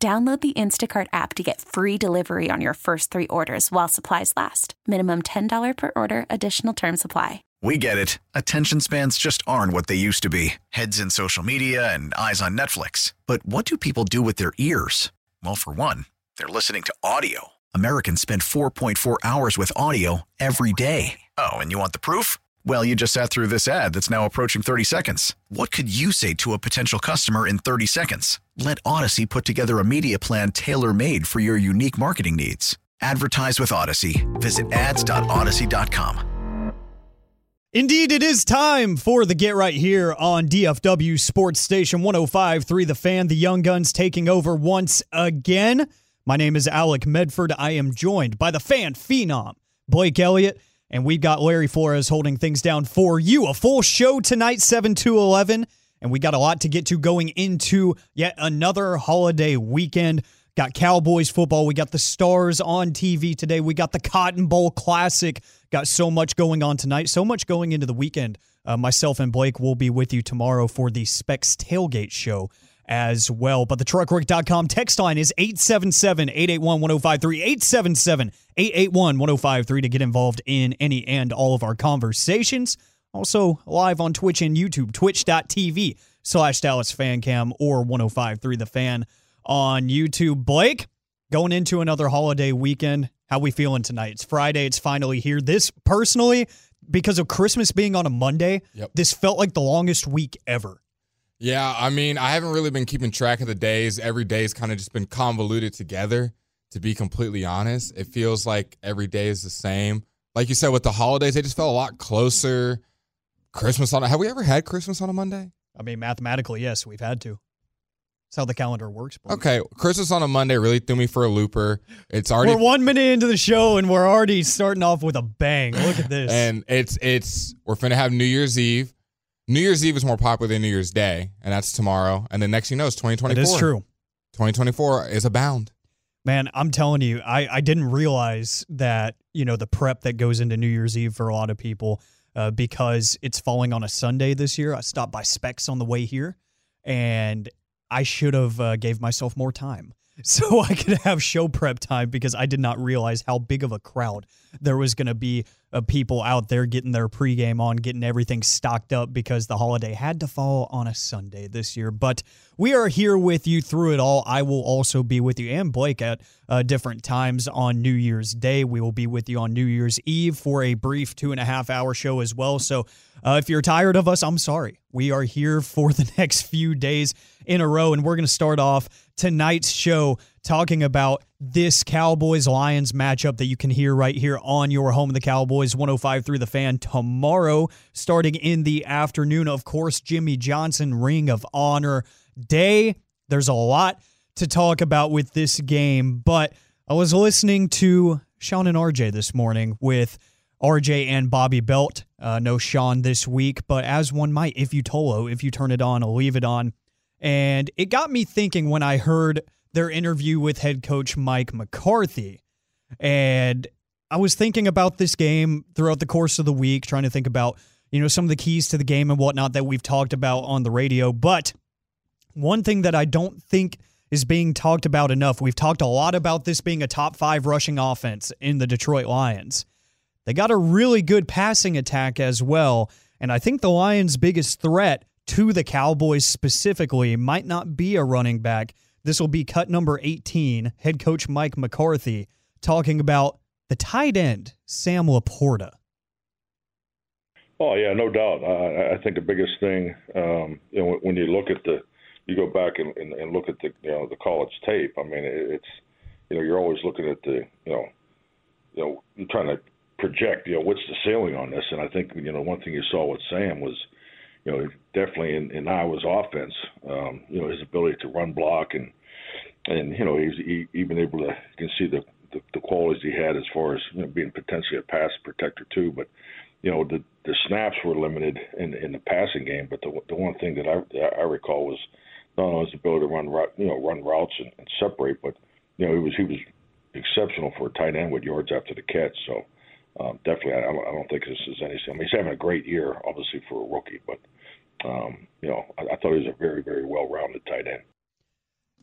Download the Instacart app to get free delivery on your first three orders while supplies last. Minimum $10 per order, additional term supply. We get it. Attention spans just aren't what they used to be heads in social media and eyes on Netflix. But what do people do with their ears? Well, for one, they're listening to audio. Americans spend 4.4 hours with audio every day. Oh, and you want the proof? Well, you just sat through this ad that's now approaching 30 seconds. What could you say to a potential customer in 30 seconds? Let Audacy put together a media plan tailor made for your unique marketing needs. Advertise with Audacy. Visit ads.audacy.com. Indeed, it is time for the Get Right here on DFW Sports Station 105.3 The Fan. The Young Guns taking over once again. My name is Alec Medford. I am joined by the fan phenom, Blake Elliott. And we've got Larry Flores holding things down for you. A full show tonight, 7 to 11. And we got a lot to get to going into yet another holiday weekend. Got Cowboys football. We got the Stars on TV today. We got the Cotton Bowl Classic. Got so much going on tonight, so much going into the weekend. Uh, myself and Blake will be with you tomorrow for the Specs Tailgate Show as well. But the truckrick.com text line is 877 881 1053. 877 881 1053 to get involved in any and all of our conversations. Also live on Twitch and YouTube, twitch.tv slash Dallas Fan Cam or 1053 The Fan on YouTube. Blake, going into another holiday weekend, how we feeling tonight? It's Friday. It's finally here. This personally, because of Christmas being on a Monday, Yep. this felt like the longest week ever. Yeah, I mean, I haven't really been keeping track of the days. Every day's kind of just been convoluted together, to be completely honest. It feels like every day is the same. Like you said, with the holidays, they just felt a lot closer. Christmas on a, have we ever had Christmas on a Monday? I mean, mathematically, yes, we've had to. That's how the calendar works. Blake. Okay, Christmas on a Monday really threw me for a looper. It's already We're one minute into the show and we're already starting off with a bang. Look at this. and it's it's we're finna have New Year's Eve. New Year's Eve is more popular than New Year's Day, and that's tomorrow. And the next thing you know, it's 2024. it is true. 2024 is abound. Man, I'm telling you, I, I didn't realize that, you know, the prep that goes into New Year's Eve for a lot of people uh, because it's falling on a Sunday this year. I stopped by Specs on the way here and I should have uh, gave myself more time so I could have show prep time because I did not realize how big of a crowd there was going to be of people out there getting their pregame on, getting everything stocked up because the holiday had to fall on a Sunday this year. But we are here with you through it all. I will also be with you and Blake at uh, different times on New Year's Day. We will be with you on New Year's Eve for a brief two and a half hour show as well. So uh, if you're tired of us, I'm sorry. We are here for the next few days in a row, and we're going to start off tonight's show talking about this Cowboys Lions matchup that you can hear right here on your home of the Cowboys 105 through the fan tomorrow, starting in the afternoon. Of course, Jimmy Johnson Ring of Honor Day. There's a lot to talk about with this game, but I was listening to Sean and RJ this morning with RJ and Bobby Belt. Uh, no Sean this week, but as one might, if you Tolo, if you turn it on, leave it on. And it got me thinking when I heard their interview with head coach Mike McCarthy. And I was thinking about this game throughout the course of the week, trying to think about, you know, some of the keys to the game and whatnot that we've talked about on the radio. But one thing that I don't think is being talked about enough, we've talked a lot about this being a top five rushing offense in the Detroit Lions. They got a really good passing attack as well. And I think the Lions' biggest threat to the Cowboys specifically might not be a running back. This will be cut number 18, head coach Mike McCarthy talking about the tight end, Sam Laporta. Oh yeah, no doubt. I, I think the biggest thing, um, you know, when you look at the, you go back and, and, and look at the, you know, the college tape. I mean, it, it's, you know, you're always looking at the, you know, you know, you're trying to project, you know, what's the ceiling on this. And I think, you know, one thing you saw with Sam was, you know, definitely in, in Iowa's offense, um, you know, his ability to run block and, and you know he's he, even able to you can see the, the the qualities he had as far as you know being potentially a pass protector too. But you know the the snaps were limited in in the passing game, but the the one thing that I I recall was not only his ability to run you know run routes and, and separate, but you know he was he was exceptional for a tight end with yards after the catch. So um, definitely, I, I don't think this is anything. I mean, he's having a great year, obviously for a rookie, but um, you know, I, I thought he was a very, very well-rounded tight end.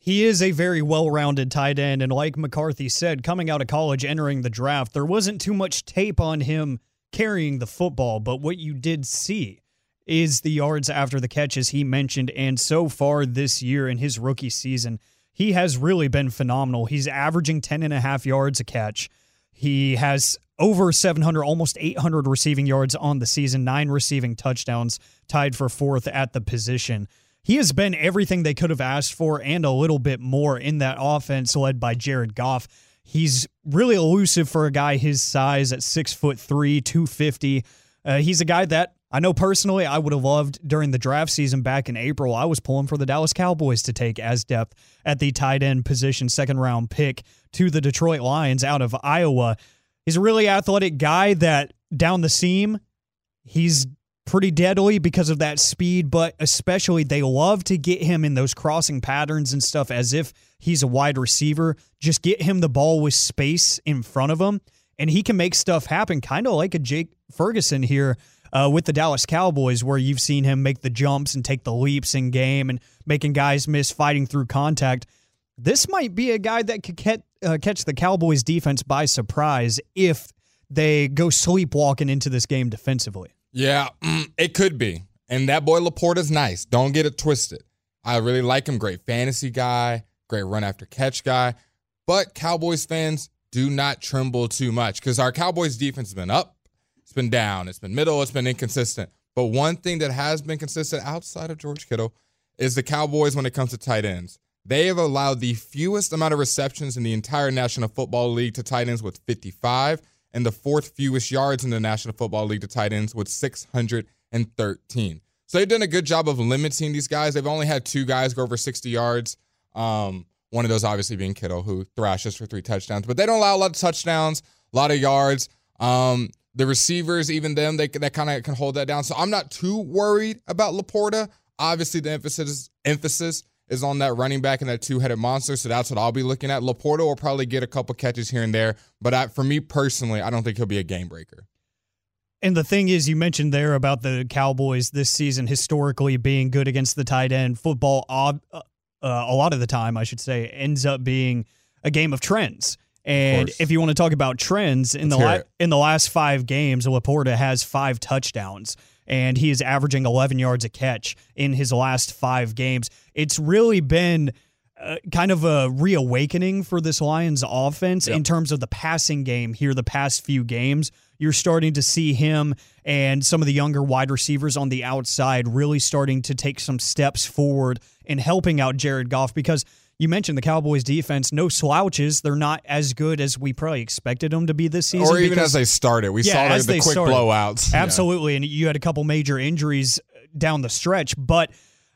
He is a very well rounded tight end. And like McCarthy said, coming out of college, entering the draft, there wasn't too much tape on him carrying the football. But what you did see is the yards after the catches he mentioned. And so far this year in his rookie season, he has really been phenomenal. He's averaging 10 and a half yards a catch. He has over 700, almost 800 receiving yards on the season, nine receiving touchdowns, tied for fourth at the position. He has been everything they could have asked for and a little bit more in that offense led by Jared Goff. He's really elusive for a guy his size at six foot three, 250. Uh, he's a guy that I know personally I would have loved during the draft season back in April. I was pulling for the Dallas Cowboys to take as depth at the tight end position, second round pick to the Detroit Lions out of Iowa. He's a really athletic guy that down the seam, he's pretty deadly because of that speed, but especially they love to get him in those crossing patterns and stuff as if he's a wide receiver. Just get him the ball with space in front of him, and he can make stuff happen, kind of like a Jake Ferguson here. Uh, with the Dallas Cowboys, where you've seen him make the jumps and take the leaps in game and making guys miss fighting through contact. This might be a guy that could uh, catch the Cowboys defense by surprise if they go sleepwalking into this game defensively. Yeah, mm, it could be. And that boy Laporta's nice. Don't get it twisted. I really like him. Great fantasy guy, great run after catch guy. But Cowboys fans do not tremble too much because our Cowboys defense has been up, it's been down, it's been middle, it's been inconsistent. But one thing that has been consistent outside of George Kittle is the Cowboys when it comes to tight ends. They have allowed the fewest amount of receptions in the entire National Football League to tight ends with 55 and the fourth fewest yards in the National Football League to tight ends with 613. So they've done a good job of limiting these guys. They've only had two guys go over 60 yards. Um, one of those obviously being Kittle, who thrashes for three touchdowns. But they don't allow a lot of touchdowns, a lot of yards. Um, the receivers, even them, they that kind of can hold that down. So I'm not too worried about Laporta. Obviously, the emphasis emphasis is on that running back and that two-headed monster. So that's what I'll be looking at. Laporta will probably get a couple catches here and there, but I, for me personally, I don't think he'll be a game breaker. And the thing is, you mentioned there about the Cowboys this season historically being good against the tight end. Football, uh, uh, a lot of the time, I should say, ends up being a game of trends. And if you want to talk about trends in Let's the la- in the last five games, Laporta has five touchdowns and he is averaging 11 yards a catch in his last five games. It's really been uh, kind of a reawakening for this Lions offense yep. in terms of the passing game here the past few games. You're starting to see him and some of the younger wide receivers on the outside really starting to take some steps forward in helping out Jared Goff because – you mentioned the Cowboys defense, no slouches. They're not as good as we probably expected them to be this season. Or even because, as they started. We yeah, saw the, the quick started. blowouts. Absolutely. Yeah. And you had a couple major injuries down the stretch. But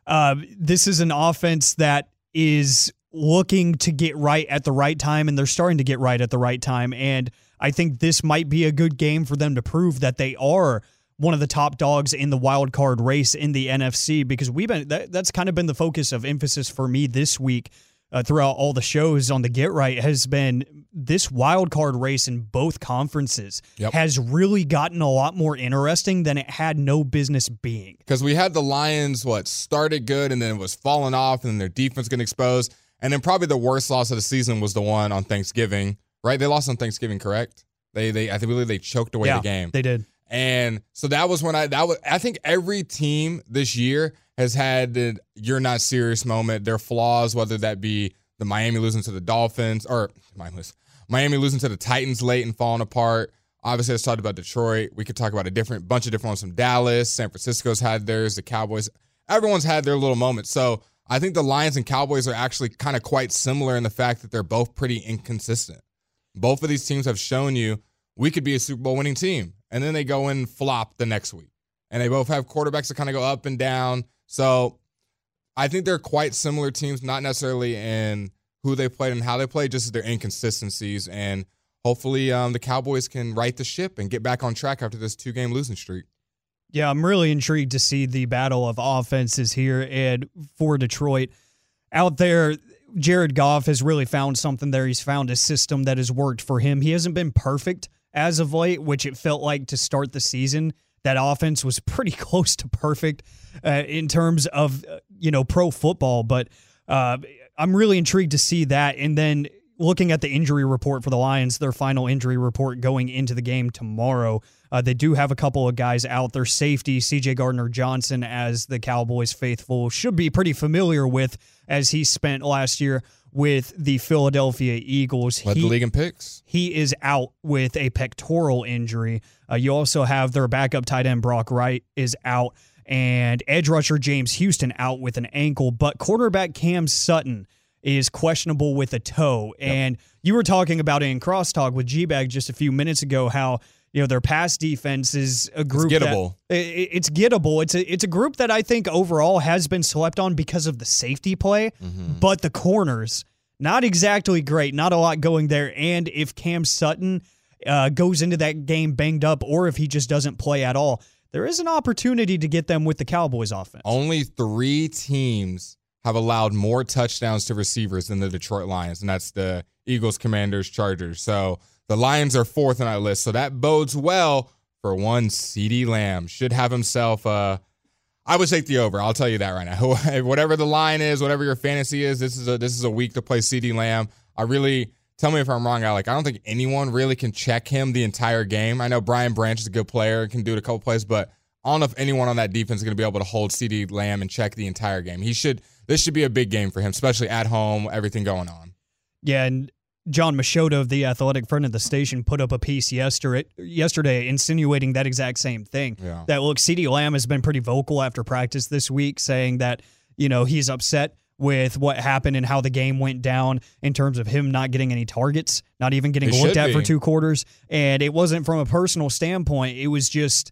uh, this is an offense that is looking to get right at the right time, and they're starting to get right at the right time. And I think this might be a good game for them to prove that they are one of the top dogs in the wild card race in the NFC because we've been that, that's kind of been the focus of emphasis for me this week uh, throughout all the shows on the Get Right has been this wild card race in both conferences yep. has really gotten a lot more interesting than it had no business being. Because we had the Lions, what started good and then it was falling off, and then their defense getting exposed, and then probably the worst loss of the season was the one on Thanksgiving. Right? They lost on Thanksgiving, correct? They they I believe they choked away yeah, the game. They did. And so that was when I that was I think every team this year has had the you're not serious moment, their flaws, whether that be the Miami losing to the Dolphins or Miami, losing to the Titans late and falling apart. Obviously, let's talk about Detroit. We could talk about a different bunch of different ones from Dallas. San Francisco's had theirs. The Cowboys. Everyone's had their little moments. So I think the Lions and Cowboys are actually kind of quite similar in the fact that they're both pretty inconsistent. Both of these teams have shown you we could be a Super Bowl winning team, and then they go and flop the next week. And they both have quarterbacks that kind of go up and down. So I think they're quite similar teams, not necessarily in who they played and how they played, just their inconsistencies. And hopefully, um, the Cowboys can right the ship and get back on track after this two game losing streak. Yeah, I'm really intrigued to see the battle of offenses here and for Detroit. Out there, Jared Goff has really found something there. He's found a system that has worked for him. He hasn't been perfect as of late, which it felt like to start the season. That offense was pretty close to perfect uh, in terms of uh, you know pro football, but uh, I'm really intrigued to see that. And then looking at the injury report for the Lions, their final injury report going into the game tomorrow. Uh, they do have a couple of guys out. Their safety, CJ Gardner Johnson, as the Cowboys faithful should be pretty familiar with, as he spent last year with the Philadelphia Eagles. Led he, the league in picks. He is out with a pectoral injury. Uh, you also have their backup tight end, Brock Wright, is out, and edge rusher James Houston out with an ankle. But quarterback Cam Sutton is questionable with a toe. Yep. And you were talking about it in crosstalk with G Bag just a few minutes ago how you know their pass defense is a group it's gettable. That, it, it's gettable. It's a it's a group that I think overall has been slept on because of the safety play, mm-hmm. but the corners not exactly great. Not a lot going there. And if Cam Sutton uh, goes into that game banged up, or if he just doesn't play at all, there is an opportunity to get them with the Cowboys offense. Only three teams have allowed more touchdowns to receivers than the Detroit Lions, and that's the Eagles, Commanders, Chargers. So the Lions are fourth on that list. So that bodes well for one CeeDee Lamb. Should have himself uh I would take the over. I'll tell you that right now. whatever the line is, whatever your fantasy is, this is a this is a week to play CeeDee Lamb. I really tell me if I'm wrong. Like I don't think anyone really can check him the entire game. I know Brian Branch is a good player, can do it a couple plays, but I don't know if anyone on that defense is going to be able to hold CeeDee Lamb and check the entire game. He should. This should be a big game for him, especially at home. Everything going on. Yeah, and Jon Machota of the Athletic friend of the station put up a piece yesterday, yesterday insinuating that exact same thing. Yeah. That look, CeeDee Lamb has been pretty vocal after practice this week, saying that you know he's upset with what happened and how the game went down in terms of him not getting any targets, not even getting it looked at be. for two quarters, and it wasn't from a personal standpoint. It was just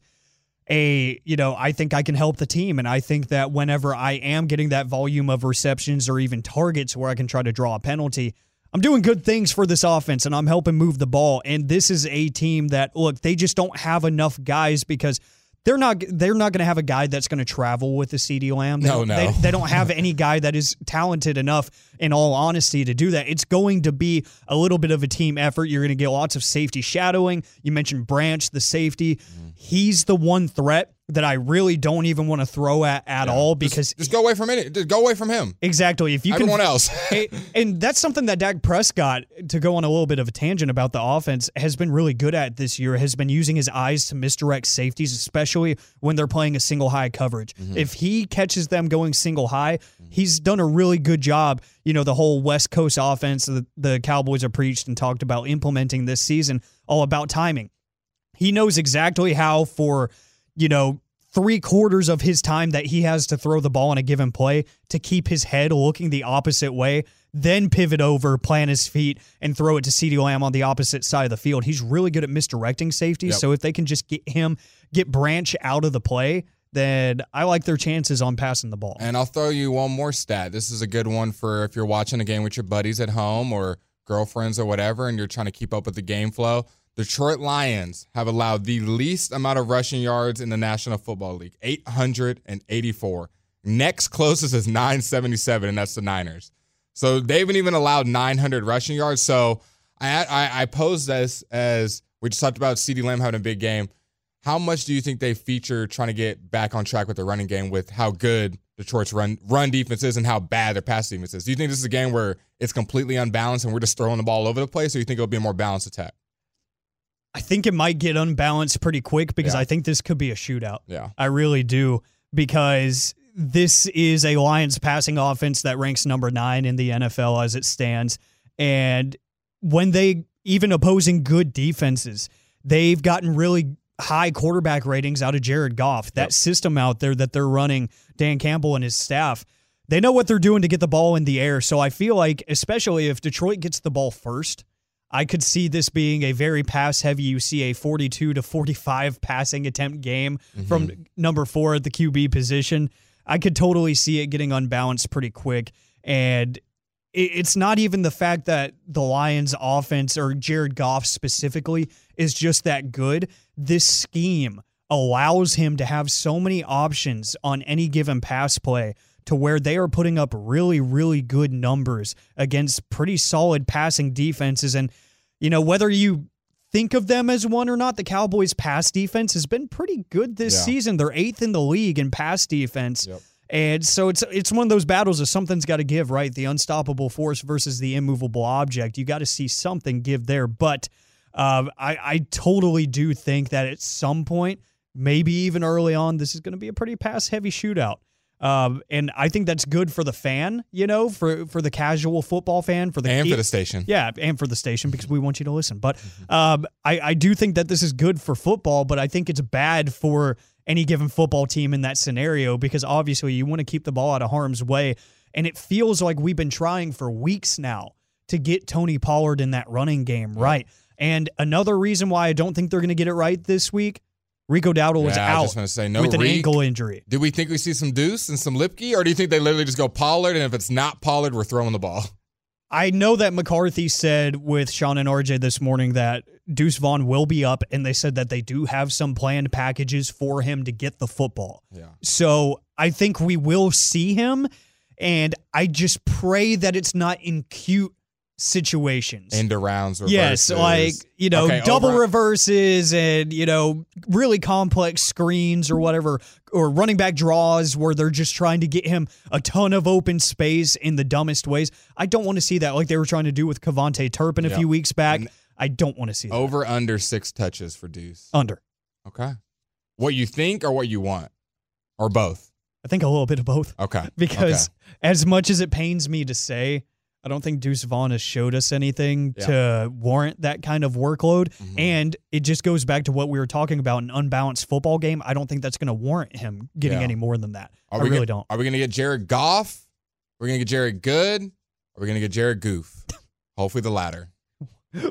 a, you know, I think I can help the team. And I think that whenever I am getting that volume of receptions or even targets where I can try to draw a penalty, I'm doing good things for this offense and I'm helping move the ball. And this is a team that, look, they just don't have enough guys because they're not they're not going to have a guy that's going to travel with the CeeDee Lamb. They no, no. They, they, don't have any guy that is talented enough, in all honesty, to do that. It's going to be a little bit of a team effort. You're going to get lots of safety shadowing. You mentioned Branch, the safety. Mm. He's the one threat that I really don't even want to throw at at yeah. all because just, just, go away from it. Just go away from him. Exactly. If you everyone can, else, and that's something that Dak Prescott, to go on a little bit of a tangent about the offense, has been really good at this year. Has been using his eyes to misdirect safeties, especially when they're playing a single high coverage. Mm-hmm. If he catches them going single high, he's done a really good job. You know, the whole West Coast offense that the Cowboys have preached and talked about implementing this season, all about timing. He knows exactly how for you know, three quarters of his time that he has to throw the ball in a given play to keep his head looking the opposite way, then pivot over, plant his feet, and throw it to CeeDee Lamb on the opposite side of the field. He's really good at misdirecting safety. Yep. So if they can just get him, get Branch out of the play, then I like their chances on passing the ball. And I'll throw you one more stat. This is a good one for if you're watching a game with your buddies at home or girlfriends or whatever, and you're trying to keep up with the game flow. Detroit Lions have allowed the least amount of rushing yards in the National Football League 884. Next closest is 977, and that's the Niners. So they haven't even allowed 900 rushing yards. So I, I, I pose this as we just talked about CeeDee Lamb having a big game. How much do you think they feature trying to get back on track with the running game with how good Detroit's run run defense is and how bad their pass defense is? Do you think this is a game where it's completely unbalanced and we're just throwing the ball all over the place, or do you think it'll be a more balanced attack? I think it might get unbalanced pretty quick because yeah. I think this could be a shootout. Yeah. I really do because this is a Lions passing offense that ranks number 9 in the NFL as it stands and when they even opposing good defenses, they've gotten really high quarterback ratings out of Jared Goff. That yep. system out there that they're running, Dan Campbell and his staff, they know what they're doing to get the ball in the air. So I feel like, especially if Detroit gets the ball first, I could see this being a very pass heavy. You see a 42 to 45 passing attempt game mm-hmm. from number four at the QB position. I could totally see it getting unbalanced pretty quick. And it's not even the fact that the Lions offense or Jared Goff specifically is just that good. This scheme allows him to have so many options on any given pass play to where they are putting up really, really good numbers against pretty solid passing defenses. And, you know, whether you think of them as one or not, the Cowboys' pass defense has been pretty good this Yeah. season. They're eighth in the league in pass defense. Yep. And so it's it's one of those battles of something's got to give, right? The unstoppable force versus the immovable object. You got to see something give there. But uh, I, I totally do think that at some point, maybe even early on, this is going to be a pretty pass heavy shootout. Um, and I think that's good for the fan, you know, for for the casual football fan, for the and for the station. yeah, and for the station because we want you to listen. But um, I, I do think that this is good for football, but I think it's bad for any given football team in that scenario because obviously you want to keep the ball out of harm's way. And it feels like we've been trying for weeks now to get Tony Pollard in that running game right. And another reason why I don't think they're going to get it right this week, Rico Dowdle was Yeah, I was out say, no with an Reek. ankle injury. Do we think we see some Deuce and some Luepke, or do you think they literally just go Pollard, and if it's not Pollard, we're throwing the ball? I know that McCarthy said with Sean and RJ this morning that Deuce Vaughn will be up, and they said that they do have some planned packages for him to get the football. Yeah. So I think we will see him, and I just pray that it's not in cute situations. End arounds. Yes, like you know, Okay, double over- reverses and you know, really complex screens or whatever, or running back draws where they're just trying to get him a ton of open space in the dumbest ways. I don't want to see that, like they were trying to do with KaVontae Turpin a Yeah. few weeks back. And- I don't want to see that. over under six touches for Deuce. under. Okay. What you think or what you want, or both? I think a little bit of both Okay. because as much as it pains me to say. I don't think Deuce Vaughn has showed us anything Yeah. to warrant that kind of workload. Mhm. And it just goes back to what we were talking about an unbalanced football game. I don't think that's going to warrant him getting Yeah. any more than that. Are I we really gonna, don't. Are we gonna get Jared Goff? Are we gonna get Jared Good? Are we gonna get Jared Goof? Hopefully the latter.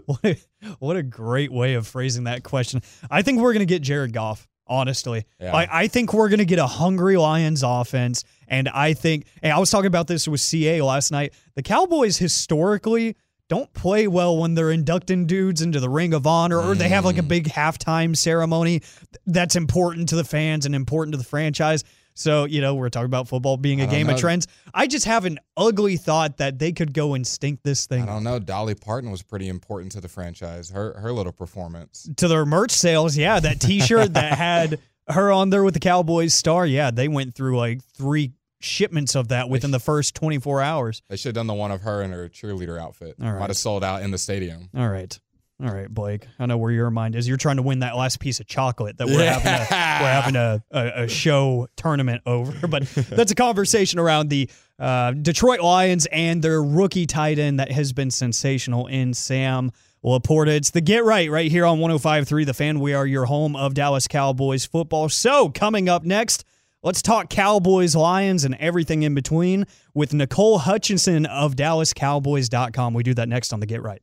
what, a, what a great way of phrasing that question. I think we're going to get Jared Goff, honestly. Yeah. Like, I think we're going to get a hungry Lions offense. And I think, and I was talking about this with CA last night. The Cowboys historically don't play well when they're inducting dudes into the Ring of Honor or they have like a Mm. big halftime ceremony that's important to the fans and important to the franchise. So, you know, we're talking about football being a game of trends. I just have an ugly thought that they could go and stink this thing I don't know. Dolly Parton was pretty important to the franchise. Her her little performance. to their merch sales. Yeah, that T-shirt that had her on there with the Cowboys star. Yeah, they went through like three shipments of that within the first 24 hours. They should have done the one of her in her cheerleader outfit. All right. Might have sold out in the stadium. All right. All right, Blake. I know where your mind is. You're trying to win that last piece of chocolate that we're Yeah. having a we're having a, a, a show tournament over. But that's a conversation around the uh, Detroit Lions and their rookie tight end that has been sensational in Sam Laporta. It's the Get Right right here on 105.3 The Fan. We are your home of Dallas Cowboys football. So coming up next, let's talk Cowboys, Lions, and everything in between with Nicole Hutchinson of DallasCowboys.com. We do that next on the Get Right.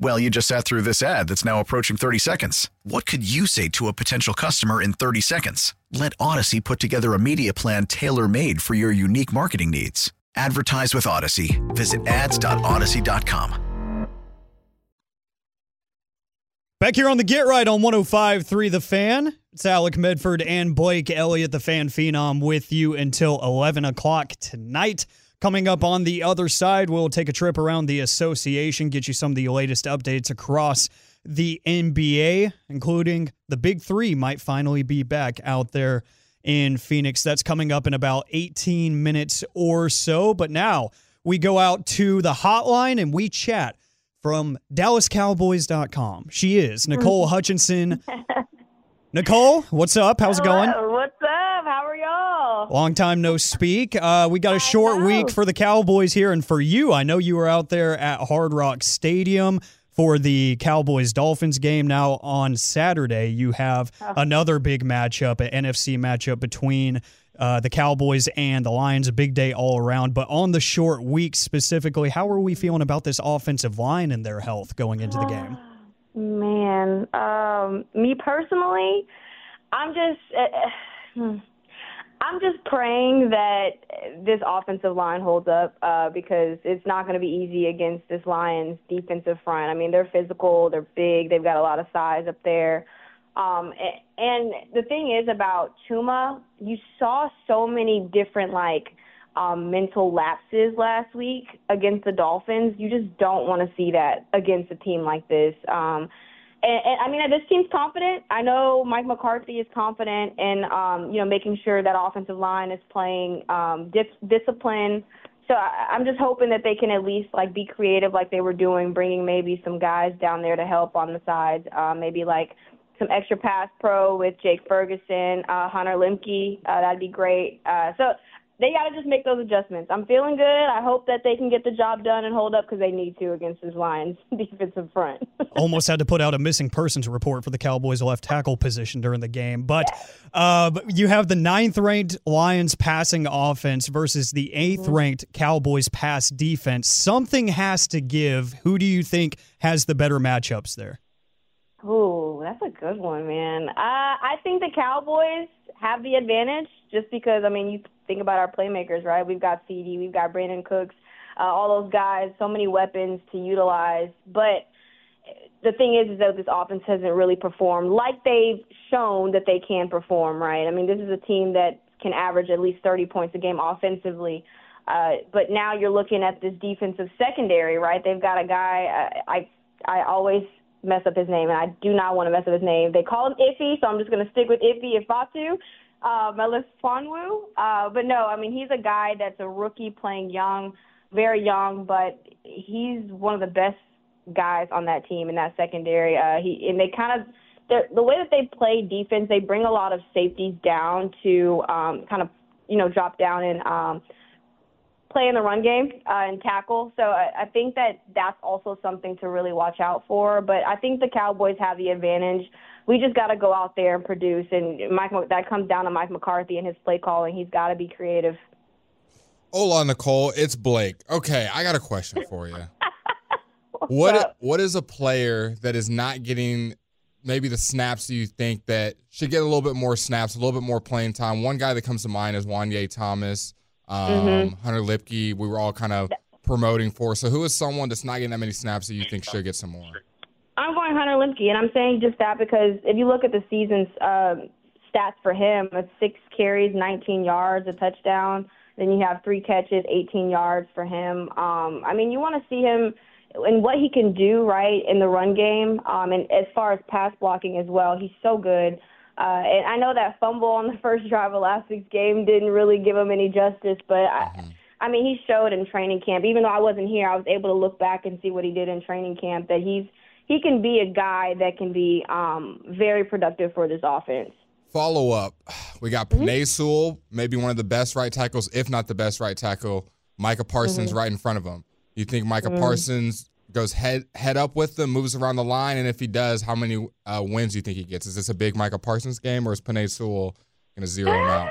Well, you just sat through this ad that's now approaching 30 seconds. What could you say to a potential customer in 30 seconds? Let Audacy put together a media plan tailor made for your unique marketing needs. Advertise with Audacy. Visit ads.audacy.com. Back here on the Get Right on 105.3 The Fan. It's Alec Medford and Blake Elliott, the fan phenom, with you until 11 o'clock tonight. Coming up on the other side, we'll take a trip around the association, get you some of the latest updates across the NBA, including the Big Three, might finally be back out there in Phoenix. That's coming up in about 18 minutes or so. But now we go out to the hotline and we chat from DallasCowboys.com. She is Nicole mm-hmm. Hutchinson. Nicole, what's up? How's it going? Hello, What's up? How are y'all? Long time no speak. Uh, we got a short week for the Cowboys here, and for you, I know you were out there at Hard Rock Stadium for the Cowboys Dolphins game. Now on Saturday, you have Oh. another big matchup, an NFC matchup between uh, the Cowboys and the Lions. A big day all around. But on the short week specifically, how are we feeling about this offensive line and their health going into the game? Man, um, me personally, I'm just, uh, uh, hmm. I'm just praying that this offensive line holds up uh, because it's not going to be easy against this Lions defensive front. I mean, they're physical, they're big, they've got a lot of size up there. Um, and the thing is about Chuma, you saw so many different like um, mental lapses last week against the Dolphins. You just don't want to see that against a team like this. Um, and, and I mean, this team's confident. I know Mike McCarthy is confident in, um, you know, making sure that offensive line is playing um, dis- discipline. So I, I'm just hoping that they can at least like be creative, like they were doing, bringing maybe some guys down there to help on the sides. Uh, maybe like some extra pass pro with Jake Ferguson, uh, Hunter Luepke. Uh, that'd be great. Uh, so they got to just make those adjustments. I'm feeling good. I hope that they can get the job done and hold up because they need to against this Lions defensive front. almost had to put out a missing persons report for the Cowboys left tackle position during the game. But uh, you have the ninth ranked Lions passing offense versus the 8th ranked Cowboys pass defense. Something has to give. Who do you think has the better matchups there? Ooh, that's a good one, man. Uh, I think the Cowboys have the advantage just because, I mean, you think about our playmakers, right? We've got CeeDee, we've got Brandin Cooks, uh, all those guys, so many weapons to utilize. But the thing is, is that this offense hasn't really performed like they've shown that they can perform, right? I mean, this is a team that can average at least 30 points a game offensively. Uh, but now you're looking at this defensive secondary, right? They've got a guy. Uh, I I always mess up his name, and I do not want to mess up his name. They call him Iffy, so I'm just going to stick with Iffy Ifeatu, uh, Melis Fonwu. Uh, but no, I mean he's a guy that's a rookie playing young, very young, but he's one of the best guys on that team in that secondary. Uh, he and they kind of the way that they play defense, they bring a lot of safeties down to um, kind of you know drop down and um, play in the run game uh, and tackle. So I, I think that that's also something to really watch out for. But I think the Cowboys have the advantage. We just got to go out there and produce, and Mike that comes down to Mike McCarthy and his play calling. He's got to be creative. Hola, Nicole. It's Blake. Okay, I got a question for you. what up? what is a player that is not getting maybe the snaps you think that should get a little bit more snaps, a little bit more playing time? One guy that comes to mind is Wanye Thomas, um, Mm-hmm. Hunter Luepke. We were all kind of promoting for. So who is someone that's not getting that many snaps that you think should get some more? I'm going Hunter Luepke, and I'm saying just that because if you look at the season's um, stats for him, it's six carries, 19 yards, a touchdown. Then you have three catches, 18 yards for him. Um, I mean, you want to see him and what he can do, right, in the run game, um, and as far as pass blocking as well. He's so good. Uh, and I know that fumble on the first drive of last week's game didn't really give him any justice, but I, I mean, he showed in training camp. Even though I wasn't here, I was able to look back and see what he did in training camp. That he's he can be a guy that can be um, very productive for this offense. Follow up. We got Mm-hmm. Penei Sewell, maybe one of the best right tackles, if not the best right tackle. Micah Parsons Mm-hmm. right in front of him. You think Micah Mm. Parsons goes head head up with them, moves around the line, and if he does, how many uh, wins do you think he gets? Is this a big Micah Parsons game, or is Penei Sewell going to zero him out?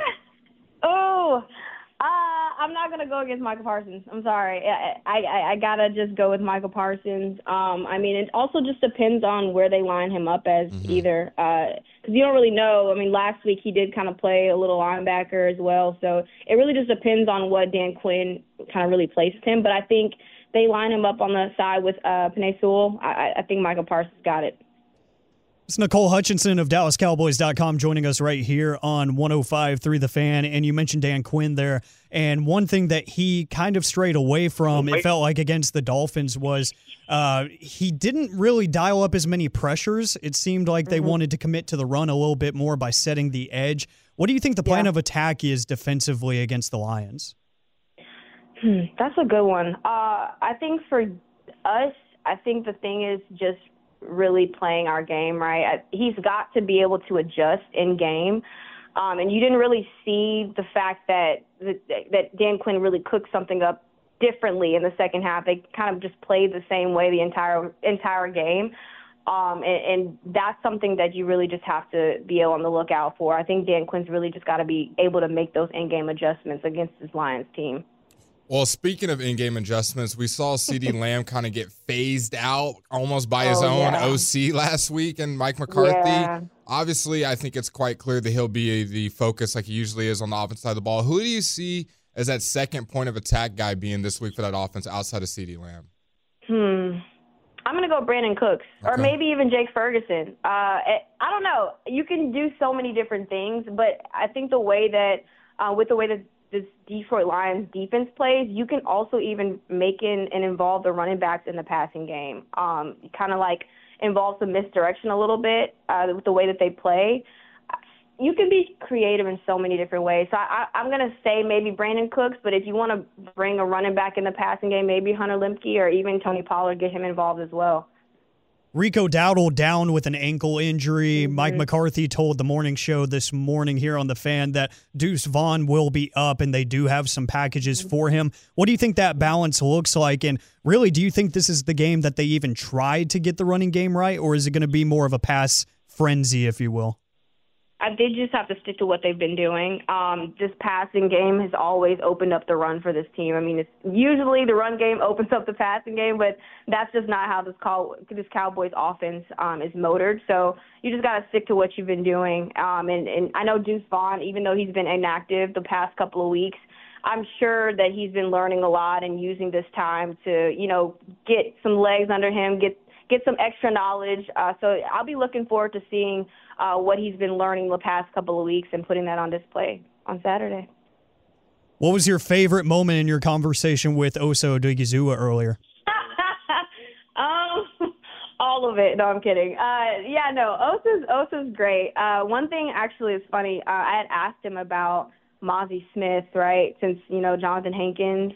Uh, I'm not gonna go against Michael Parsons. I'm sorry. I, I I gotta just go with Michael Parsons. Um, I mean, it also just depends on where they line him up as either, because you don't really know. I mean, last week he did kind of play a little linebacker as well, so it really just depends on what Dan Quinn kind of really places him. But I think they line him up on the side with uh, Penei Sewell. I- I think Michael Parsons got it. It's Nicole Hutchinson of DallasCowboys.com joining us right here on 105.3 The Fan. And you mentioned Dan Quinn there. And one thing that he kind of strayed away from, it felt like against the Dolphins, was uh, he didn't really dial up as many pressures. It seemed like they wanted to commit to the run a little bit more by setting the edge. What do you think the plan Yeah. of attack is defensively against the Lions? Hmm, that's a good one. Uh, I think for us, I think the thing is just really playing our game right. He's got to be able to adjust in game, um, and you didn't really see the fact that that, Dan Quinn really cooked something up differently in the second half. They kind of just played the same way the entire entire game. Um, and, and that's something that you really just have to be on the lookout for. I think Dan Quinn's really just got to be able to make those in-game adjustments against this Lions team. Well, speaking of in-game adjustments, we saw CeeDee Lamb kind of get phased out almost by his Oh, own yeah. OC last week, and Mike McCarthy. Yeah. Obviously, I think it's quite clear that he'll be the focus like he usually is on the offense side of the ball. Who do you see as that second point of attack guy being this week for that offense outside of CeeDee Lamb? Hmm. I'm gonna go Brandin Cooks, or maybe even Jake Ferguson. Uh, I I don't know. You can do so many different things, but I think the way that, uh, with the way that this Detroit Lions defense plays, you can also even make in and involve the running backs in the passing game. Um, kind of like involve some misdirection a little bit uh, with the way that they play. You can be creative in so many different ways. So I, I, I'm going to say maybe Brandin Cooks, but if you want to bring a running back in the passing game, maybe Hunter Luepke or even Tony Pollard, get him involved as well. Rico Dowdle down with an ankle injury. Mm-hmm. Mike McCarthy told the morning show this morning here on the fan that Deuce Vaughn will be up and they do have some packages Mm-hmm. for him. What do you think that balance looks like? And really, do you think this is the game that they even tried to get the running game right, or is it going to be more of a pass frenzy, if you will? I, they just have to stick to what they've been doing. Um, this passing game has always opened up the run for this team. I mean, it's usually the run game opens up the passing game, but that's just not how this call this Cowboys offense um, is motored. So you just got to stick to what you've been doing. Um, and, and I know Deuce Vaughn, even though he's been inactive the past couple of weeks, I'm sure that he's been learning a lot and using this time to, you know, get some legs under him, get get some extra knowledge. Uh, so I'll be looking forward to seeing uh, what he's been learning the past couple of weeks and putting that on display on Saturday. What was your favorite moment in your conversation with Osa Odighizuwa earlier? um, all of it. No, I'm kidding. Uh, yeah, no, Osa's Osa's great. Uh, one thing actually is funny. Uh, I had asked him about Mazi Smith, right? Since you know Johnathan Hankins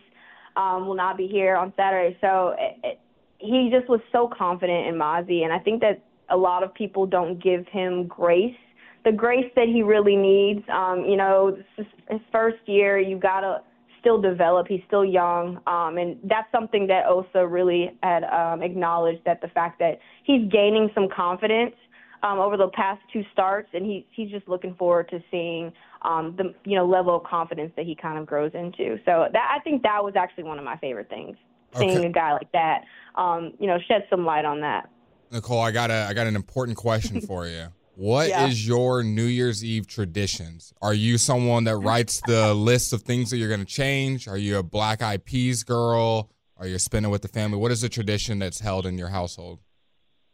um, will not be here on Saturday, so it, it, he just was so confident in Mazi, and I think that a lot of people don't give him grace, the grace that he really needs. Um, you know, his first year, you gotta still develop. He's still young, um, and that's something that Osa really had um, acknowledged. That the fact that he's gaining some confidence um, over the past two starts, and he he's just looking forward to seeing um, the you know level of confidence that he kind of grows into. So that I think that was actually one of my favorite things. Seeing Okay. a guy like that, um, you know, shed some light on that. Nicole, I got a I got an important question for you. What is Yeah. your New Year's Eve traditions? Are you someone that writes the list of things that you're going to change? Are you a black eyed peas girl? Are you spending with the family? What is the tradition that's held in your household?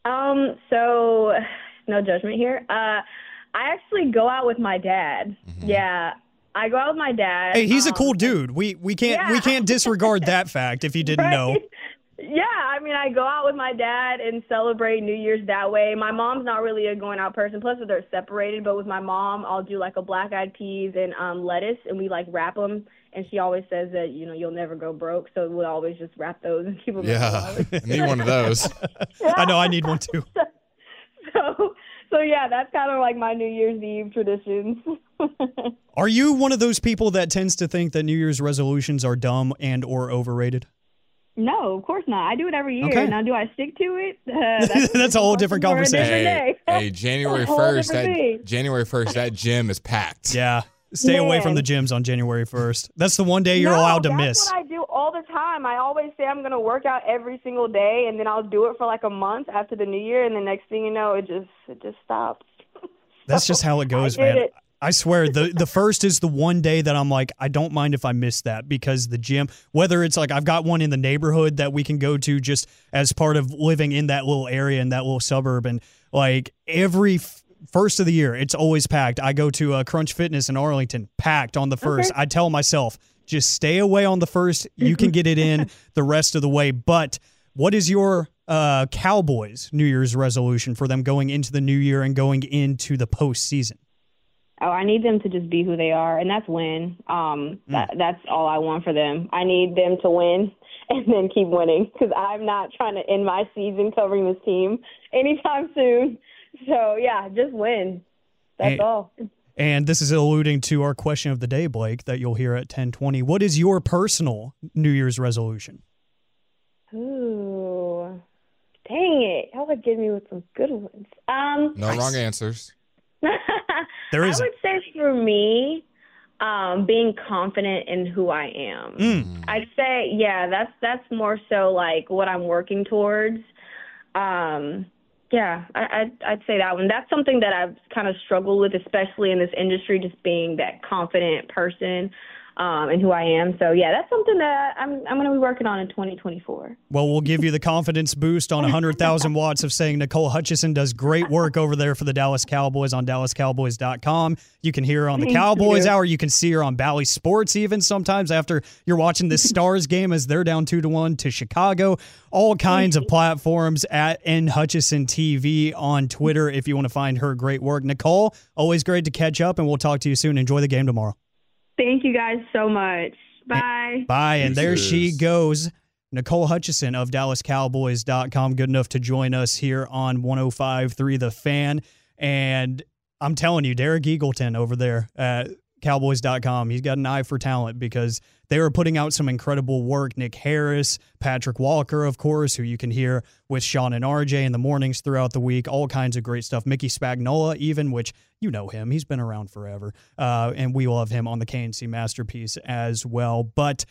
Um, so no judgment here. Uh, I actually go out with my dad. Yeah, I go out with my dad. Hey, he's a um, cool dude. We we can't we can't disregard that fact if you didn't know. Yeah, I mean, I go out with my dad and celebrate New Year's that way. My mom's not really a going out person. Plus, they're separated. But with my mom, I'll do like a black eyed peas and um lettuce, and we like wrap them. And she always says that you know you'll never go broke, so we'll always just wrap those and keep them. Yeah. I need one of those. I know I need one too. so so yeah, that's kind of like my New Year's Eve traditions. Are you one of those people that tends to think that New Year's resolutions are dumb and or overrated? no, of course not. I do it every year. Okay. Now, do I stick to it? Uh, That's a whole different conversation. hey, hey, January first, that. January first, that gym is packed. Yeah. Stay away from the gyms on January 1st. That's the one day you're no, allowed to that's miss. what I do all the time. I always say I'm going to work out every single day, and then I'll do it for like a month after the new year, and the next thing you know, it just it just stops. That's just how it goes, I man. it. I swear, the the first is the one day that I'm like, I don't mind if I miss that because the gym, whether it's like I've got one in the neighborhood that we can go to just as part of living in that little area in that little suburb, and Like every f- first of the year, it's always packed. I go to uh, Crunch Fitness in Arlington, packed on the first. I tell myself, just stay away on the first. You can get it in the rest of the way. But what is your uh, Cowboys New Year's resolution for them going into the new year and going into the postseason? Oh, I need them to just be who they are, and that's win. Um, that, that's all I want for them. I need them to win and then keep winning because I'm not trying to end my season covering this team anytime soon. So yeah, just win. That's And- all. And this is alluding to our question of the day, Blake, that you'll hear at 1020. What is your personal New Year's resolution? Ooh, dang it! Y'all would give me with some good ones. Um, No wrong answers. There I would say for me, um, being confident in who I am. Mm. I'd say, yeah, that's that's more so like what I'm working towards. Um, yeah, I, I'd I'd say that one. That's something that I've kind of struggled with, especially in this industry, just being that confident person um, in who I am. So yeah, that's something that I'm I'm going to be working on in 2024. Well, we'll give you the confidence boost on 100,000 watts of saying Nicole Hutchinson does great work over there for the Dallas Cowboys on DallasCowboys.com. You can hear her on the Thank Cowboys you. Hour. You can see her on Bally Sports even sometimes after you're watching the Stars game as they're down two to one to Chicago. All kinds of platforms at N Hutchinson TV on Twitter if you want to find her great work. Nicole, always great to catch up, and we'll talk to you soon. Enjoy the game tomorrow. Thank you guys so much. Bye. Bye. And there she goes. Nicole Hutchinson of DallasCowboys.com, good enough to join us here on 105.3 The Fan. And I'm telling you, Derek Eagleton over there at Cowboys.com, he's got an eye for talent because they were putting out some incredible work. Nick Harris, Patrik Walker, of course, who you can hear with Sean and RJ in the mornings throughout the week. All kinds of great stuff. Mickey Spagnola, even, which you know him. He's been around forever. Uh, and we love him on the K&C Masterpiece as well. But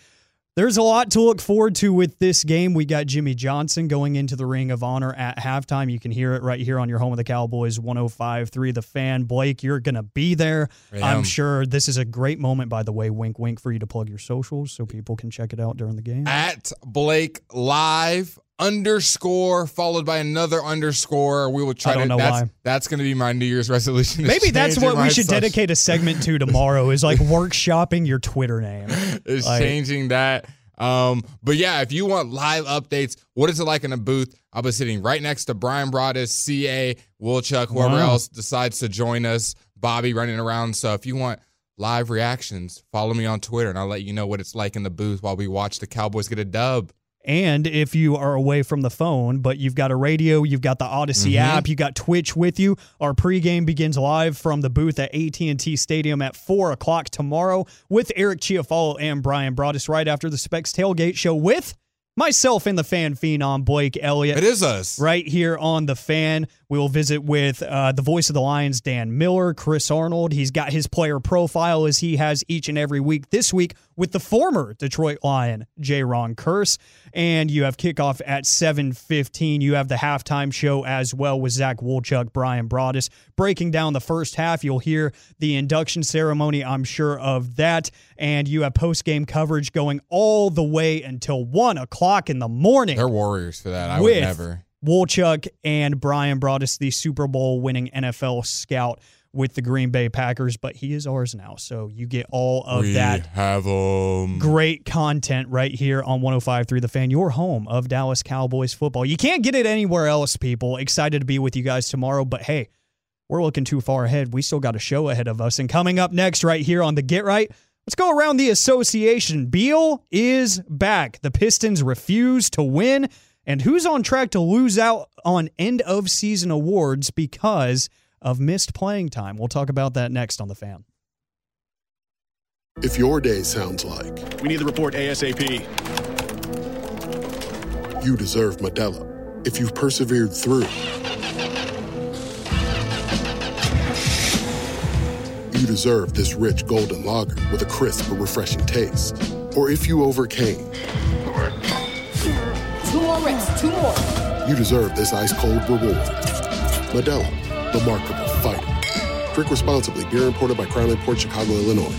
there's a lot to look forward to with this game. We got Jimmy Johnson going into the Ring of Honor at halftime. You can hear it right here on your home of the Cowboys 105.3 The Fan. Blake, you're going to be there. I'm sure this is a great moment, by the way, wink, wink, for you to plug your socials so people can check it out during the game. At Blake Live underscore followed by another underscore. We will try I don't to. know that's why. that's going to be my New Year's resolution. Maybe that's what we should social- dedicate a segment to tomorrow is like workshopping your Twitter name. is Like- changing that. Um, but yeah, if you want live updates, what is it like in a booth? I'll be sitting right next to Brian Broaddus, CA, Wolchuk, whoever Wow. else decides to join us, Bobby running around. So if you want live reactions, follow me on Twitter and I'll let you know what it's like in the booth while we watch the Cowboys get a dub. And if you are away from the phone, but you've got a radio, you've got the Audacy Mhm. app, you got Twitch with you, our pregame begins live from the booth at AT&T Stadium at 4 o'clock tomorrow with Eric Chiafalo and Brian Broaddus right after the Specs Tailgate Show with myself and the fan phenom Blake Elliott It is us. right here on the fan. We will visit with uh, the voice of the Lions, Dan Miller, Chris Arnold. He's got his player profile as he has each and every week. This week with the former Detroit Lion, J. Ron Curse, and you have kickoff at seven fifteen. You have the halftime show as well with Zach Wolchuk, Brian Broaddus breaking down the first half. You'll hear the induction ceremony. I'm sure of that, and you have post game coverage going all the way until one o'clock in the morning. They're warriors for that. I would never. Wolchuk and Brian Broaddus the Super Bowl winning NFL scout with the Green Bay Packers, but he is ours now. So you get all of we that have them. great content right here on 105.3 The Fan, your home of Dallas Cowboys football. You can't get it anywhere else, people. Excited to be with you guys tomorrow, but hey, we're looking too far ahead. We still got a show ahead of us. And coming up next, right here on the Get Right, let's go around the association. Beal is back. The Pistons refuse to win. And who's on track to lose out on end of season awards because of missed playing time? We'll talk about that next on the fan. If your day sounds like We need the report ASAP. you deserve Modelo, if you've persevered through, you deserve this rich golden lager with a crisp but refreshing taste. Or if you overcame, Two more reps, two more. you deserve this ice cold reward. Modelo, the Markable Fighter. Drink responsibly. Beer imported by Crown Port Chicago, Illinois.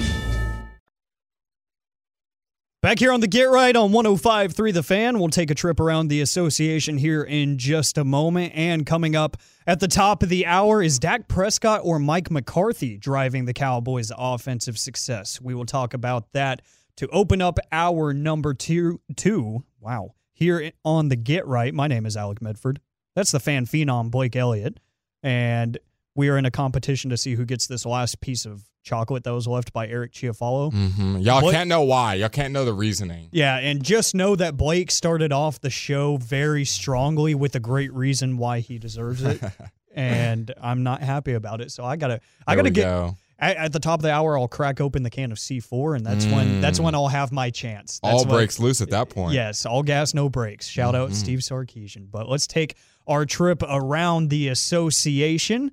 Back here on the Get Right on 105.3 The Fan. We'll take a trip around the association here in just a moment. And coming up at the top of the hour is Dak Prescott or Mike McCarthy driving the Cowboys' offensive success. We will talk about that to open up our number two. two wow. Here on the Get Right, my name is Alec Medford. That's the fan phenom, Blake Elliott. And we are in a competition to see who gets this last piece of chocolate that was left by Eric Chiafalo. Mm-hmm. Y'all Blake- can't know why. Y'all can't know the reasoning. Yeah, and just know that Blake started off the show very strongly with a great reason why he deserves it. and I'm not happy about it. So I gotta I There gotta get go. At, at the top of the hour I'll crack open the can of C4 and that's when that's when I'll have my chance. That's Mm. All breaks loose at that point. Yes, all gas, no brakes. Shout out Mhm. Steve Sarkisian. But let's take our trip around the association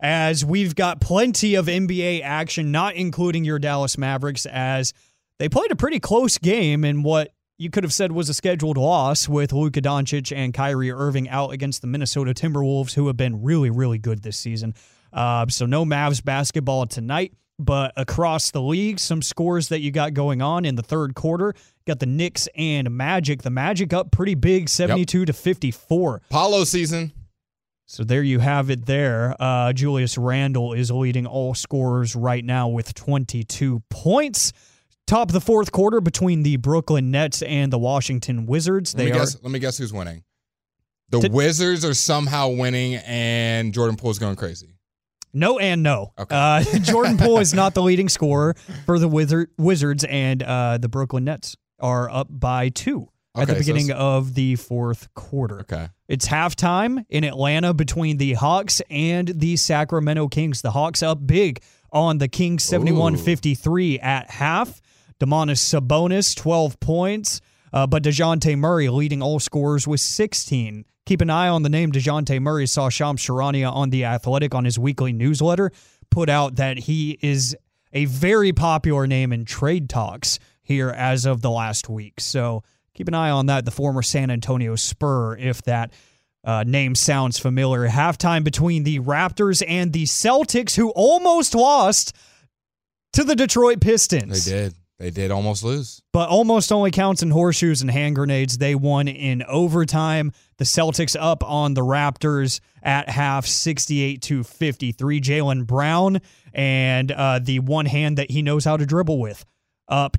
as we've got plenty of NBA action, not including your Dallas Mavericks, as they played a pretty close game in what you could have said was a scheduled loss with Luka Doncic and Kyrie Irving out against the Minnesota Timberwolves, who have been really, really good this season. Uh, so no Mavs basketball tonight. But across the league, some scores that you got going on in the third quarter. Got the Knicks and Magic. The Magic up pretty big, 72 to 54. Paulo season. So there you have it there. Uh, Julius Randle is leading all scorers right now with 22 points. Top of the fourth quarter between the Brooklyn Nets and the Washington Wizards. Let They me are guess. Let me guess who's winning. The Did- Wizards are somehow winning, and Jordan Poole's going crazy. No and no. Okay. Uh, Jordan Poole is not the leading scorer for the Wizard- Wizards, and uh, the Brooklyn Nets are up by two at the Okay, so beginning of the fourth quarter. Okay. It's halftime in Atlanta between the Hawks and the Sacramento Kings. The Hawks up big on the Kings 71 53 at half. Domantas Sabonis, 12 points. Uh, but Dejounte Murray leading all scorers with 16. Keep an eye on the name Dejounte Murray. Saw Shams Charania on The Athletic on his weekly newsletter put out that he is a very popular name in trade talks here as of the last week. So keep an eye on that. The former San Antonio Spur, if that uh, name sounds familiar. Halftime between the Raptors and the Celtics, who almost lost to the Detroit Pistons They did. They did almost lose. but almost only counts in horseshoes and hand grenades. They won in overtime. The Celtics up on the Raptors at half, 68 to 53. Jaylen Brown and uh, the one hand that he knows how to dribble with up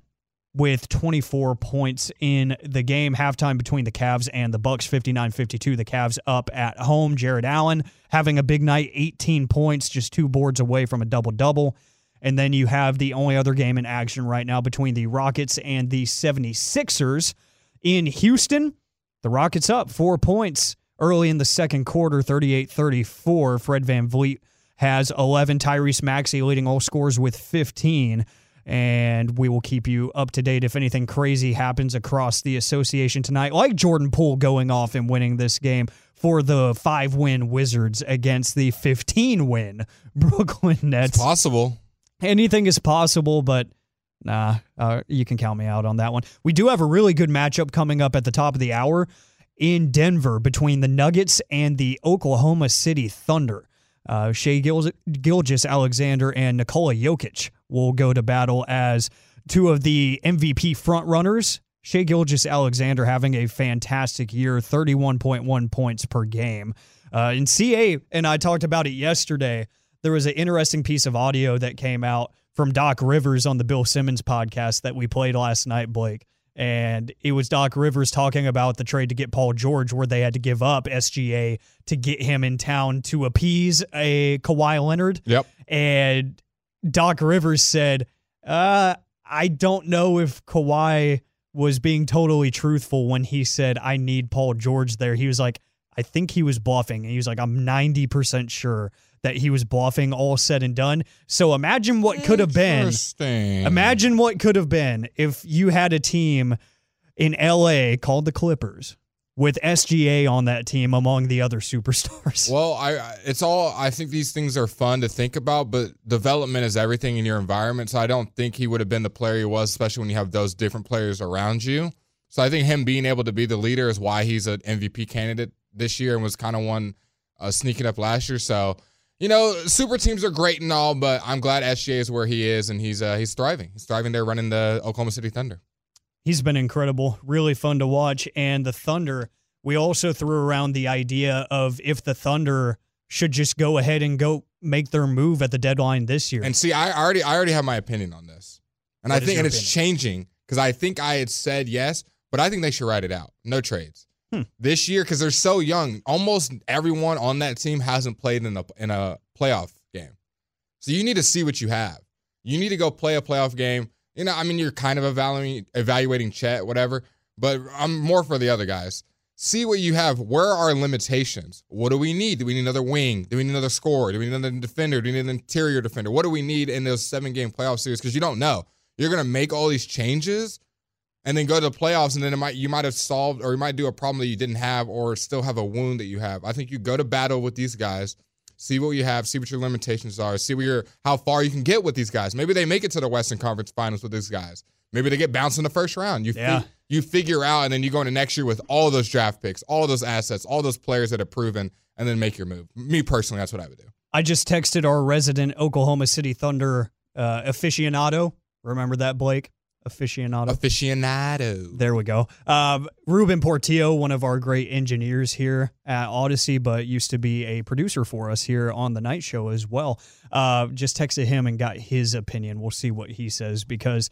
with 24 points in the game. Halftime between the Cavs and the Bucks, 59-52. The Cavs up at home. Jarrett Allen having a big night, 18 points, just two boards away from a double-double. And then you have the only other game in action right now between the Rockets and the 76ers in Houston. The Rockets up four points early in the second quarter, 38 34. Fred VanVleet has 11. Tyrese Maxey leading all scores with 15. And we will keep you up to date if anything crazy happens across the association tonight, like Jordan Poole going off and winning this game for the five win Wizards against the 15 win Brooklyn Nets It's possible. Anything is possible, but nah, uh, you can count me out on that one. We do have a really good matchup coming up at the top of the hour in Denver between the Nuggets and the Oklahoma City Thunder. Uh, Shea Gil- Gilgis Alexander and Nikola Jokic will go to battle as two of the MVP frontrunners. Shai Gilgeous-Alexander having a fantastic year, 31.1 points per game. Uh, in CA, and I talked about it yesterday, there was an interesting piece of audio that came out from Doc Rivers on the Bill Simmons podcast that we played last night, Blake. And it was Doc Rivers talking about the trade to get Paul George, where they had to give up SGA to get him in town to appease a Kawhi Leonard. Yep. And Doc Rivers said, uh, I don't know if Kawhi was being totally truthful when he said, I need Paul George there. He was like, I think he was bluffing. And he was like, I'm 90% sure that he was bluffing, all said and done. So imagine what could have been. Imagine what could have been if you had a team in LA called the Clippers with SGA on that team among the other superstars. Well, I it's all I think these things are fun to think about, but development is everything in your environment. So I don't think he would have been the player he was, especially when you have those different players around you. So I think him being able to be the leader is why he's an MVP candidate this year and was kind of one uh, sneaking up last year. So you know, super teams are great and all, but I'm glad SGA is where he is and he's uh, he's thriving. He's thriving there running the Oklahoma City Thunder. He's been incredible, really fun to watch. And the Thunder, we also threw around the idea of if the Thunder should just go ahead and go make their move at the deadline this year. And see, I already I already have my opinion on this, and What I think and it's changing because I think I had said yes, but I think they should write it out. No trades Hmm. this year because they're so young. Almost everyone on that team hasn't played in a in a playoff game, so you need to see what you have. You need to go play a playoff game. You know, I mean, you're kind of evaluating evaluating Chet, whatever, but I'm more for the other guys. See what you have. Where are our limitations? What do we need? Do we need another wing? Do we need another scorer? Do we need another defender? Do we need an interior defender? What do we need in those seven game playoff series? Because you don't know. You're gonna make all these changes and then go to the playoffs, and then it might you might have solved or you might do a problem that you didn't have or still have a wound that you have. I think you go to battle with these guys, see what you have, see what your limitations are, see what your how far you can get with these guys. Maybe they make it to the Western Conference Finals with these guys. Maybe they get bounced in the first round. You fi- you figure out, and then you go into next year with all those draft picks, all those assets, all those players that have proven, and then make your move. Me personally, that's what I would do. I just texted our resident Oklahoma City Thunder uh, aficionado. Remember that, Blake? Aficionado. Aficionado. There we go. Um, Ruben Portillo, one of our great engineers here at Audacy, but used to be a producer for us here on the night show as well. Uh, just texted him and got his opinion. We'll see what he says because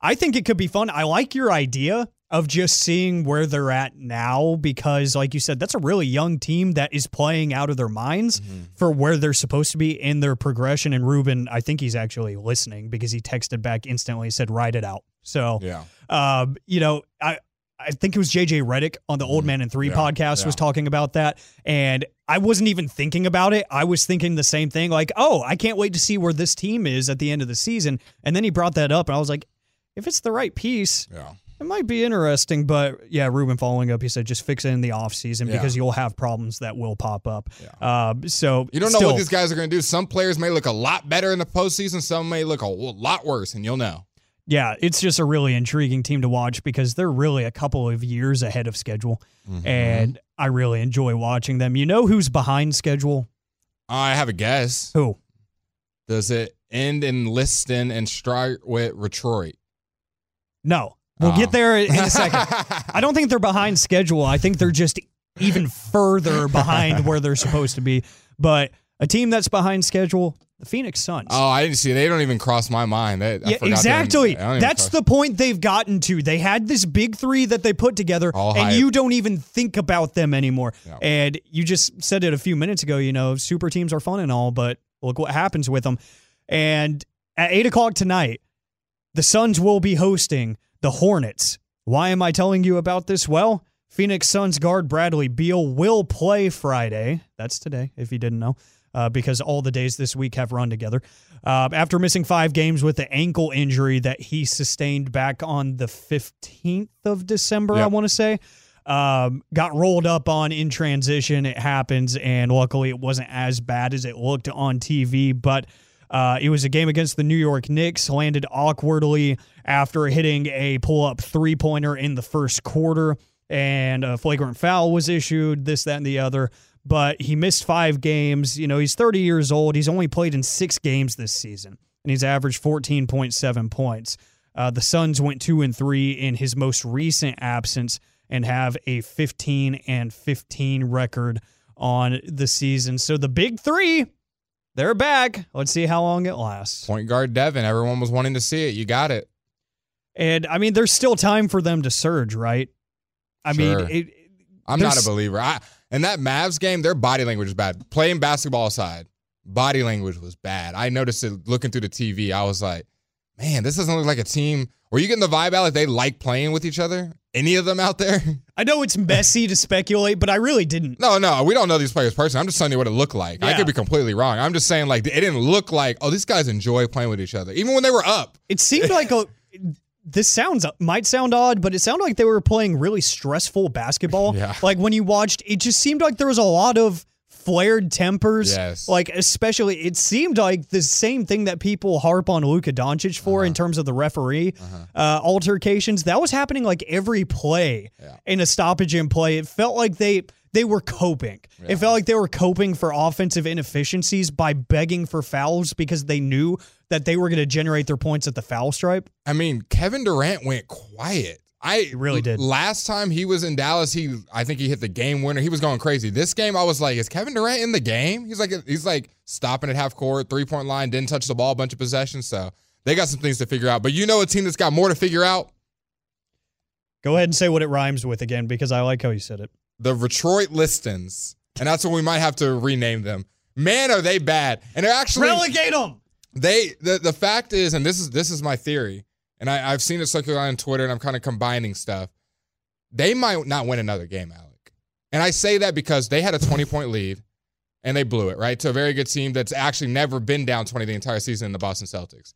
I think it could be fun. I like your idea of just seeing where they're at now because, like you said, that's a really young team that is playing out of their minds for where they're supposed to be in their progression. And Ruben, I think he's actually listening because he texted back instantly, said, "Write it out." So Yeah. um, you know, I I think it was JJ Redick on the Old Man in Three Mm-hmm. Yeah, podcast was talking about that, and I wasn't even thinking about it. I was thinking the same thing, like, oh, I can't wait to see where this team is at the end of the season. And then he brought that up, and I was like, if it's the right piece, Yeah. it might be interesting. But yeah, Ruben following up, he said just fix it in the off season Yeah. because you'll have problems that will pop up. Um, so You don't know still, what these guys are going to do. Some players may look a lot better in the postseason. Some may look a lot worse, and you'll know. Yeah, it's just a really intriguing team to watch because they're really a couple of years ahead of schedule. Mm-hmm. And I really enjoy watching them. You know who's behind schedule? I have a guess. Who? Does it end in Liston and start with Detroit? No. We'll Oh. get there in a second. I don't think they're behind schedule. I think they're just even further behind where they're supposed to be. But a team that's behind schedule, the Phoenix Suns. Oh, I didn't see. They don't even cross my mind. They, yeah, exactly. That's the point they've gotten to. They had this big three that they put together, All and hype. you don't even think about them anymore. And you just said it a few minutes ago. You know, super teams are fun and all, but look what happens with them. And at eight o'clock tonight, the Suns will be hosting the Hornets. Why am I telling you about this? Well, Phoenix Suns guard Bradley Beal will play Friday. That's today, if you didn't know, uh, because all the days this week have run together. Uh, after missing five games with the ankle injury that he sustained back on the 15th of December, I want to say. Um, got rolled up on in transition. It happens, and luckily it wasn't as bad as it looked on TV. But uh, it was a game against the New York Knicks, landed awkwardly after hitting a pull up three pointer in the first quarter, and a flagrant foul was issued, this, that, and the other. But he missed five games. You know, he's 30 years old. He's only played in six games this season, and he's averaged 14.7 points. Uh, the Suns went two and three in his most recent absence and have a 15 and 15 record on the season. So the big three, they're back. Let's see how long it lasts. Point guard Devin. Everyone was wanting to see it. You got it. And I mean, there's still time for them to surge, right? I Sure. mean, it, I'm not a believer. I in that Mavs game, their body language is bad. Playing basketball aside, body language was bad. I noticed it looking through the TV. I was like, man, this doesn't look like a team. Were you getting the vibe out like they like playing with each other? Any of them out there? I know it's messy to speculate, but I really didn't. No, no, we don't know these players personally. I'm just telling you what it looked like. I could be completely wrong. I'm just saying like it didn't look like oh these guys enjoy playing with each other even when they were up. It seemed like a. This sounds might sound odd, but it sounded like they were playing really stressful basketball. Yeah. Like when you watched, it just seemed like there was a lot of flared tempers. Yes. Like especially, it seemed like the same thing that people harp on Luka Doncic for Uh-huh. in terms of the referee uh, altercations. That was happening like every play in a stoppage in play. It felt like they they were coping. It felt like they were coping for offensive inefficiencies by begging for fouls because they knew that they were going to generate their points at the foul stripe. I mean, Kevin Durant went quiet. I He really did. Last time he was in Dallas, he I think he hit the game winner. He was going crazy. This game, I was like, is Kevin Durant in the game? He's like he's like stopping at half court, three point line, didn't touch the ball, a bunch of possessions. So they got some things to figure out. But you know, a team that's got more to figure out. Go ahead and say what it rhymes with again because I like how you said it. The Detroit Listons, and that's what we might have to rename them. Man, are they bad? And they're actually Relegate them. They the the fact is, and this is this is my theory, and I, I've seen it circulate on Twitter, and I'm kind of combining stuff. They might not win another game, Alec, and I say that because they had a 20 point lead, and they blew it right to a very good team that's actually never been down 20 the entire season in the Boston Celtics.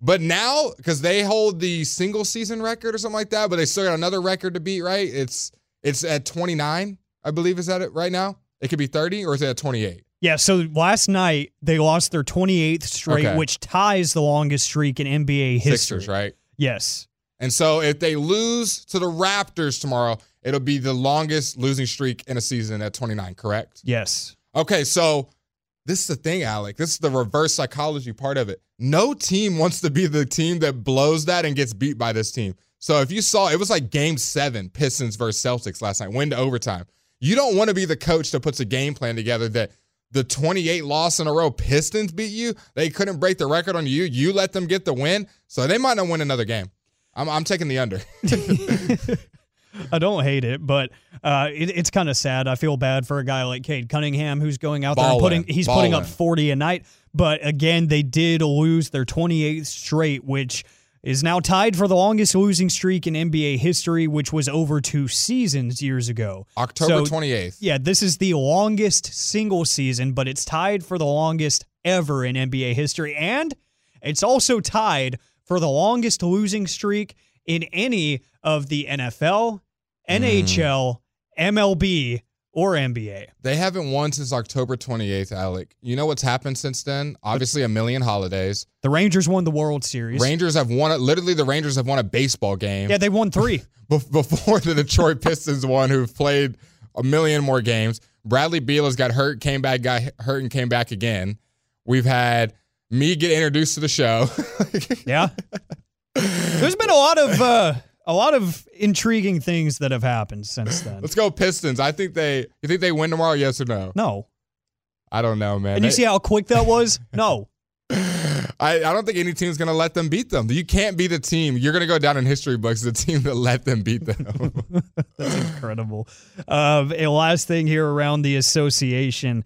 But now, because they hold the single season record or something like that, but they still got another record to beat, right? It's it's at 29, I believe, is that it right now? It could be 30, or is it at 28? Yeah, so last night they lost their 28th straight, Okay. which ties the longest streak in NBA history. Sixers, right? Yes. And so if they lose to the Raptors tomorrow, it'll be the longest losing streak in a season at 29, correct? Yes. Okay, so this is the thing, Alec. This is the reverse psychology part of it. No team wants to be the team that blows that and gets beat by this team. So if you saw, it was like game seven, Pistons versus Celtics last night, win to overtime. You don't want to be the coach that puts a game plan together that the 28 loss in a row Pistons beat you. They couldn't break the record on you. You let them get the win. So they might not win another game. I'm, I'm taking the under. I don't hate it, but uh, it, it's kind of sad. I feel bad for a guy like Cade Cunningham who's going out there and putting he's putting up 40 a night. But again, they did lose their 28th straight, which is now tied for the longest losing streak in NBA history, which was over two seasons years ago. October So, 28th. Yeah, this is the longest single season, but it's tied for the longest ever in NBA history. And it's also tied for the longest losing streak in any of the NFL, hmm. NHL, MLB, or NBA. They haven't won since October 28th, Alec. You know what's happened since then? Obviously, a million holidays. The Rangers won the World Series. Rangers have won, a- literally, the Rangers have won a baseball game yeah, they won three. before the Detroit Pistons won, who've played a million more games. Bradley Beal has got hurt, came back, got hurt, and came back again. We've had me get introduced to the show. Yeah. There's been a lot of uh, a lot of intriguing things that have happened since then. Let's go Pistons. I think they. You think they win tomorrow? Yes or no? No. I don't know, man. And you They- see how quick that was? No. I, I don't think any team's going to let them beat them. You can't be the team. You're going to go down in history books, the team that let them beat them. That's incredible. Uh, and last thing here around the association.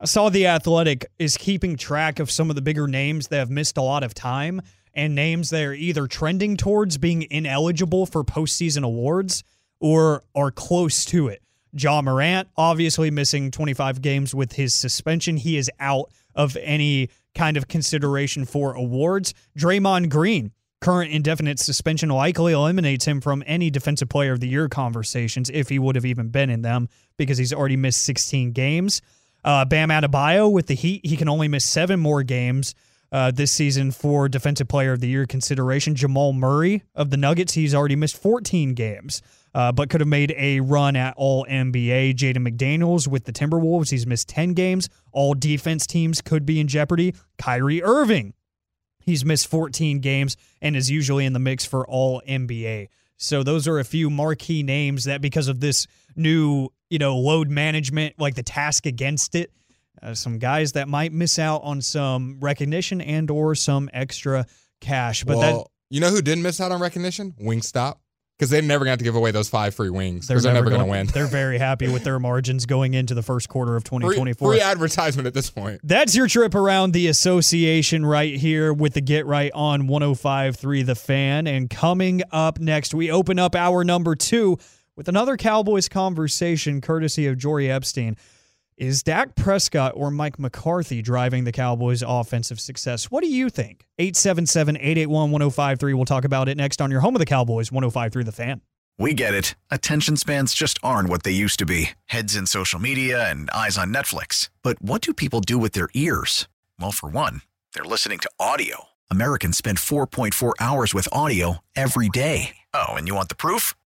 I saw the Athletic is keeping track of some of the bigger names that have missed a lot of time and names that are either trending towards being ineligible for postseason awards or are close to it. Ja Morant, obviously missing 25 games with his suspension. He is out of any kind of consideration for awards. Draymond Green, current indefinite suspension likely eliminates him from any defensive player of the year conversations if he would have even been in them because he's already missed 16 games. Uh, Bam Adebayo with the Heat, he can only miss seven more games uh, this season for defensive player of the year consideration. Jamal Murray of the Nuggets, he's already missed 14 games. Uh, but could have made a run at All NBA. Jaden McDaniels with the Timberwolves, he's missed 10 games. All defense teams could be in jeopardy. Kyrie Irving, He's missed 14 games and is usually in the mix for all NBA. So those are a few marquee names that because of this new, you know, load management, like the task against it, uh, some guys that might miss out on some recognition and or some extra cash. But well, you know who didn't miss out on recognition? Wingstop. Because they're never going to have to give away those five free wings. that Because they're, never going to win. They're very happy with their margins going into the first quarter of 2024. free advertisement at this point. That's your trip around the association right here with the Get Right on 105.3 The Fan. And coming up next, we open up our number two with another Cowboys conversation courtesy of Jori Epstein. Is Dak Prescott or Mike McCarthy driving the Cowboys' offensive success? What do you think? 877 881 1053. We'll talk about it next on your home of the Cowboys, 1053 The Fan. We get it. Attention spans just aren't what they used to be heads in social media and eyes on Netflix. But what do people do with their ears? Well, for one, they're listening to audio. Americans spend 4.4 hours with audio every day. Oh, and you want the proof?